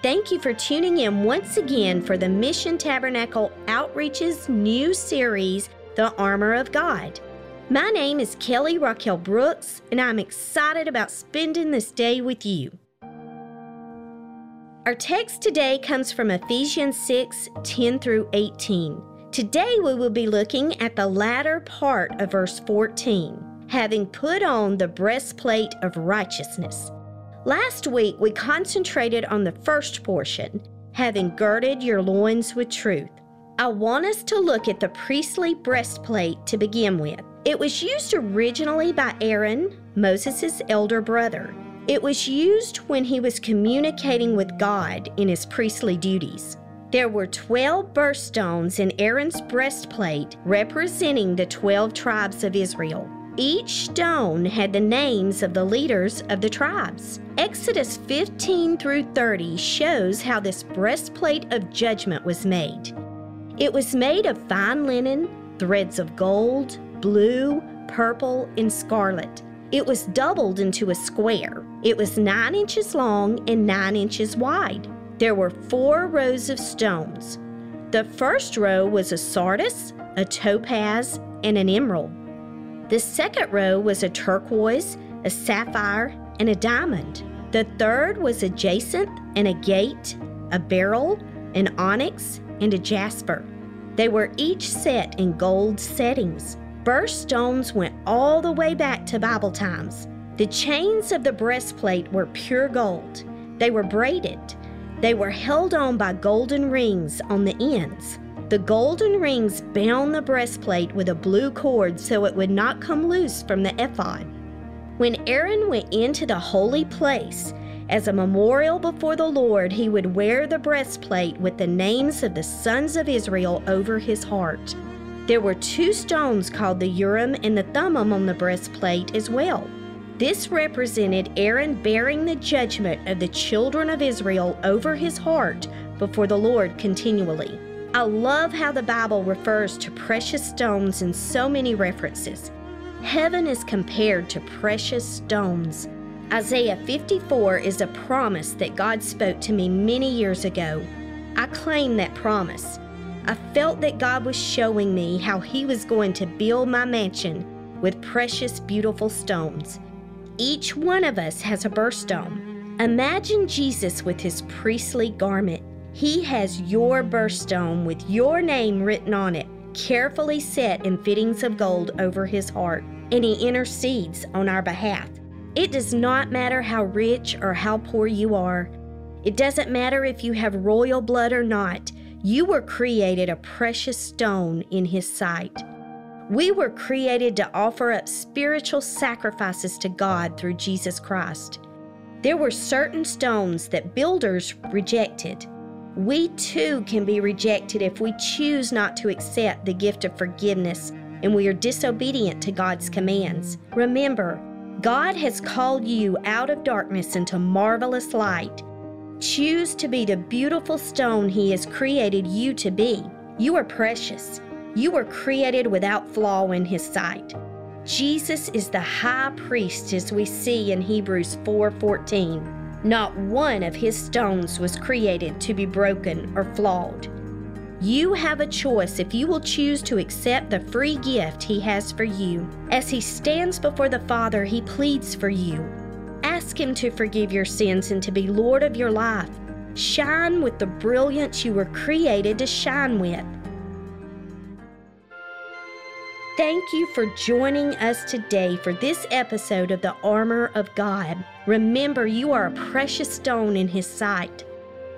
Thank you for tuning in once again for the Mission Tabernacle Outreach's new series, The Armor of God. My name is Kelly Raquel Brooks, and I'm excited about spending this day with you. Our text today comes from Ephesians 6 10 through 18. Today we will be looking at the latter part of verse 14, having put on the breastplate of righteousness. Last week, we concentrated on the first portion, having girded your loins with truth. I want us to look at the priestly breastplate to begin with. It was used originally by Aaron, Moses' elder brother. It was used when he was communicating with God in his priestly duties. There were 12 birthstones in Aaron's breastplate representing the 12 tribes of Israel. Each stone had the names of the leaders of the tribes. Exodus 15 through 30 shows how this breastplate of judgment was made. It was made of fine linen, threads of gold, blue, purple, and scarlet. It was doubled into a square. It was 9 inches long and 9 inches wide. There were four rows of stones. The first row was a sardis, a topaz, and an emerald. The second row was a turquoise, a sapphire, and a diamond. The third was a jacinth and agate, a beryl, an onyx, and a jasper. They were each set in gold settings. Birthstones went all the way back to Bible times. The chains of the breastplate were pure gold. They were braided. They were held on by golden rings on the ends. The golden rings bound the breastplate with a blue cord so it would not come loose from the ephod. When Aaron went into the holy place, as a memorial before the Lord, he would wear the breastplate with the names of the sons of Israel over his heart. There were two stones called the Urim and the Thummim on the breastplate as well. This represented Aaron bearing the judgment of the children of Israel over his heart before the Lord continually. I love how the Bible refers to precious stones in so many references. Heaven is compared to precious stones. Isaiah 54 is a promise that God spoke to me many years ago. I claim that promise. I felt that God was showing me how He was going to build my mansion with precious, beautiful stones. Each one of us has a birthstone. Imagine Jesus with his priestly garment. He has your birthstone with your name written on it, carefully set in fittings of gold over his heart, and he intercedes on our behalf. It does not matter how rich or how poor you are. It doesn't matter if you have royal blood or not. You were created a precious stone in his sight. We were created to offer up spiritual sacrifices to God through Jesus Christ. There were certain stones that builders rejected. We too can be rejected if we choose not to accept the gift of forgiveness and we are disobedient to God's commands. Remember, God has called you out of darkness into marvelous light. Choose to be the beautiful stone He has created you to be. You are precious. You were created without flaw in His sight. Jesus is the high priest as we see in Hebrews 4:14. Not one of his stones was created to be broken or flawed. You have a choice if you will choose to accept the free gift he has for you. As he stands before the Father, he pleads for you. Ask him to forgive your sins and to be Lord of your life. Shine with the brilliance you were created to shine with. Thank you for joining us today for this episode of the Armor of God. Remember, you are a precious stone in His sight.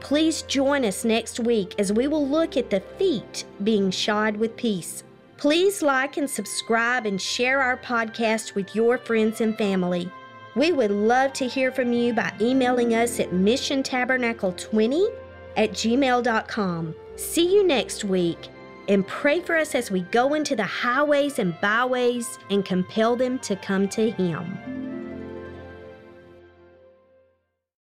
Please join us next week as we will look at the feet being shod with peace. Please like and subscribe and share our podcast with your friends and family. We would love to hear from you by emailing us at missiontabernacle20 at gmail.com. See you next week and pray for us as we go into the highways and byways and compel them to come to Him.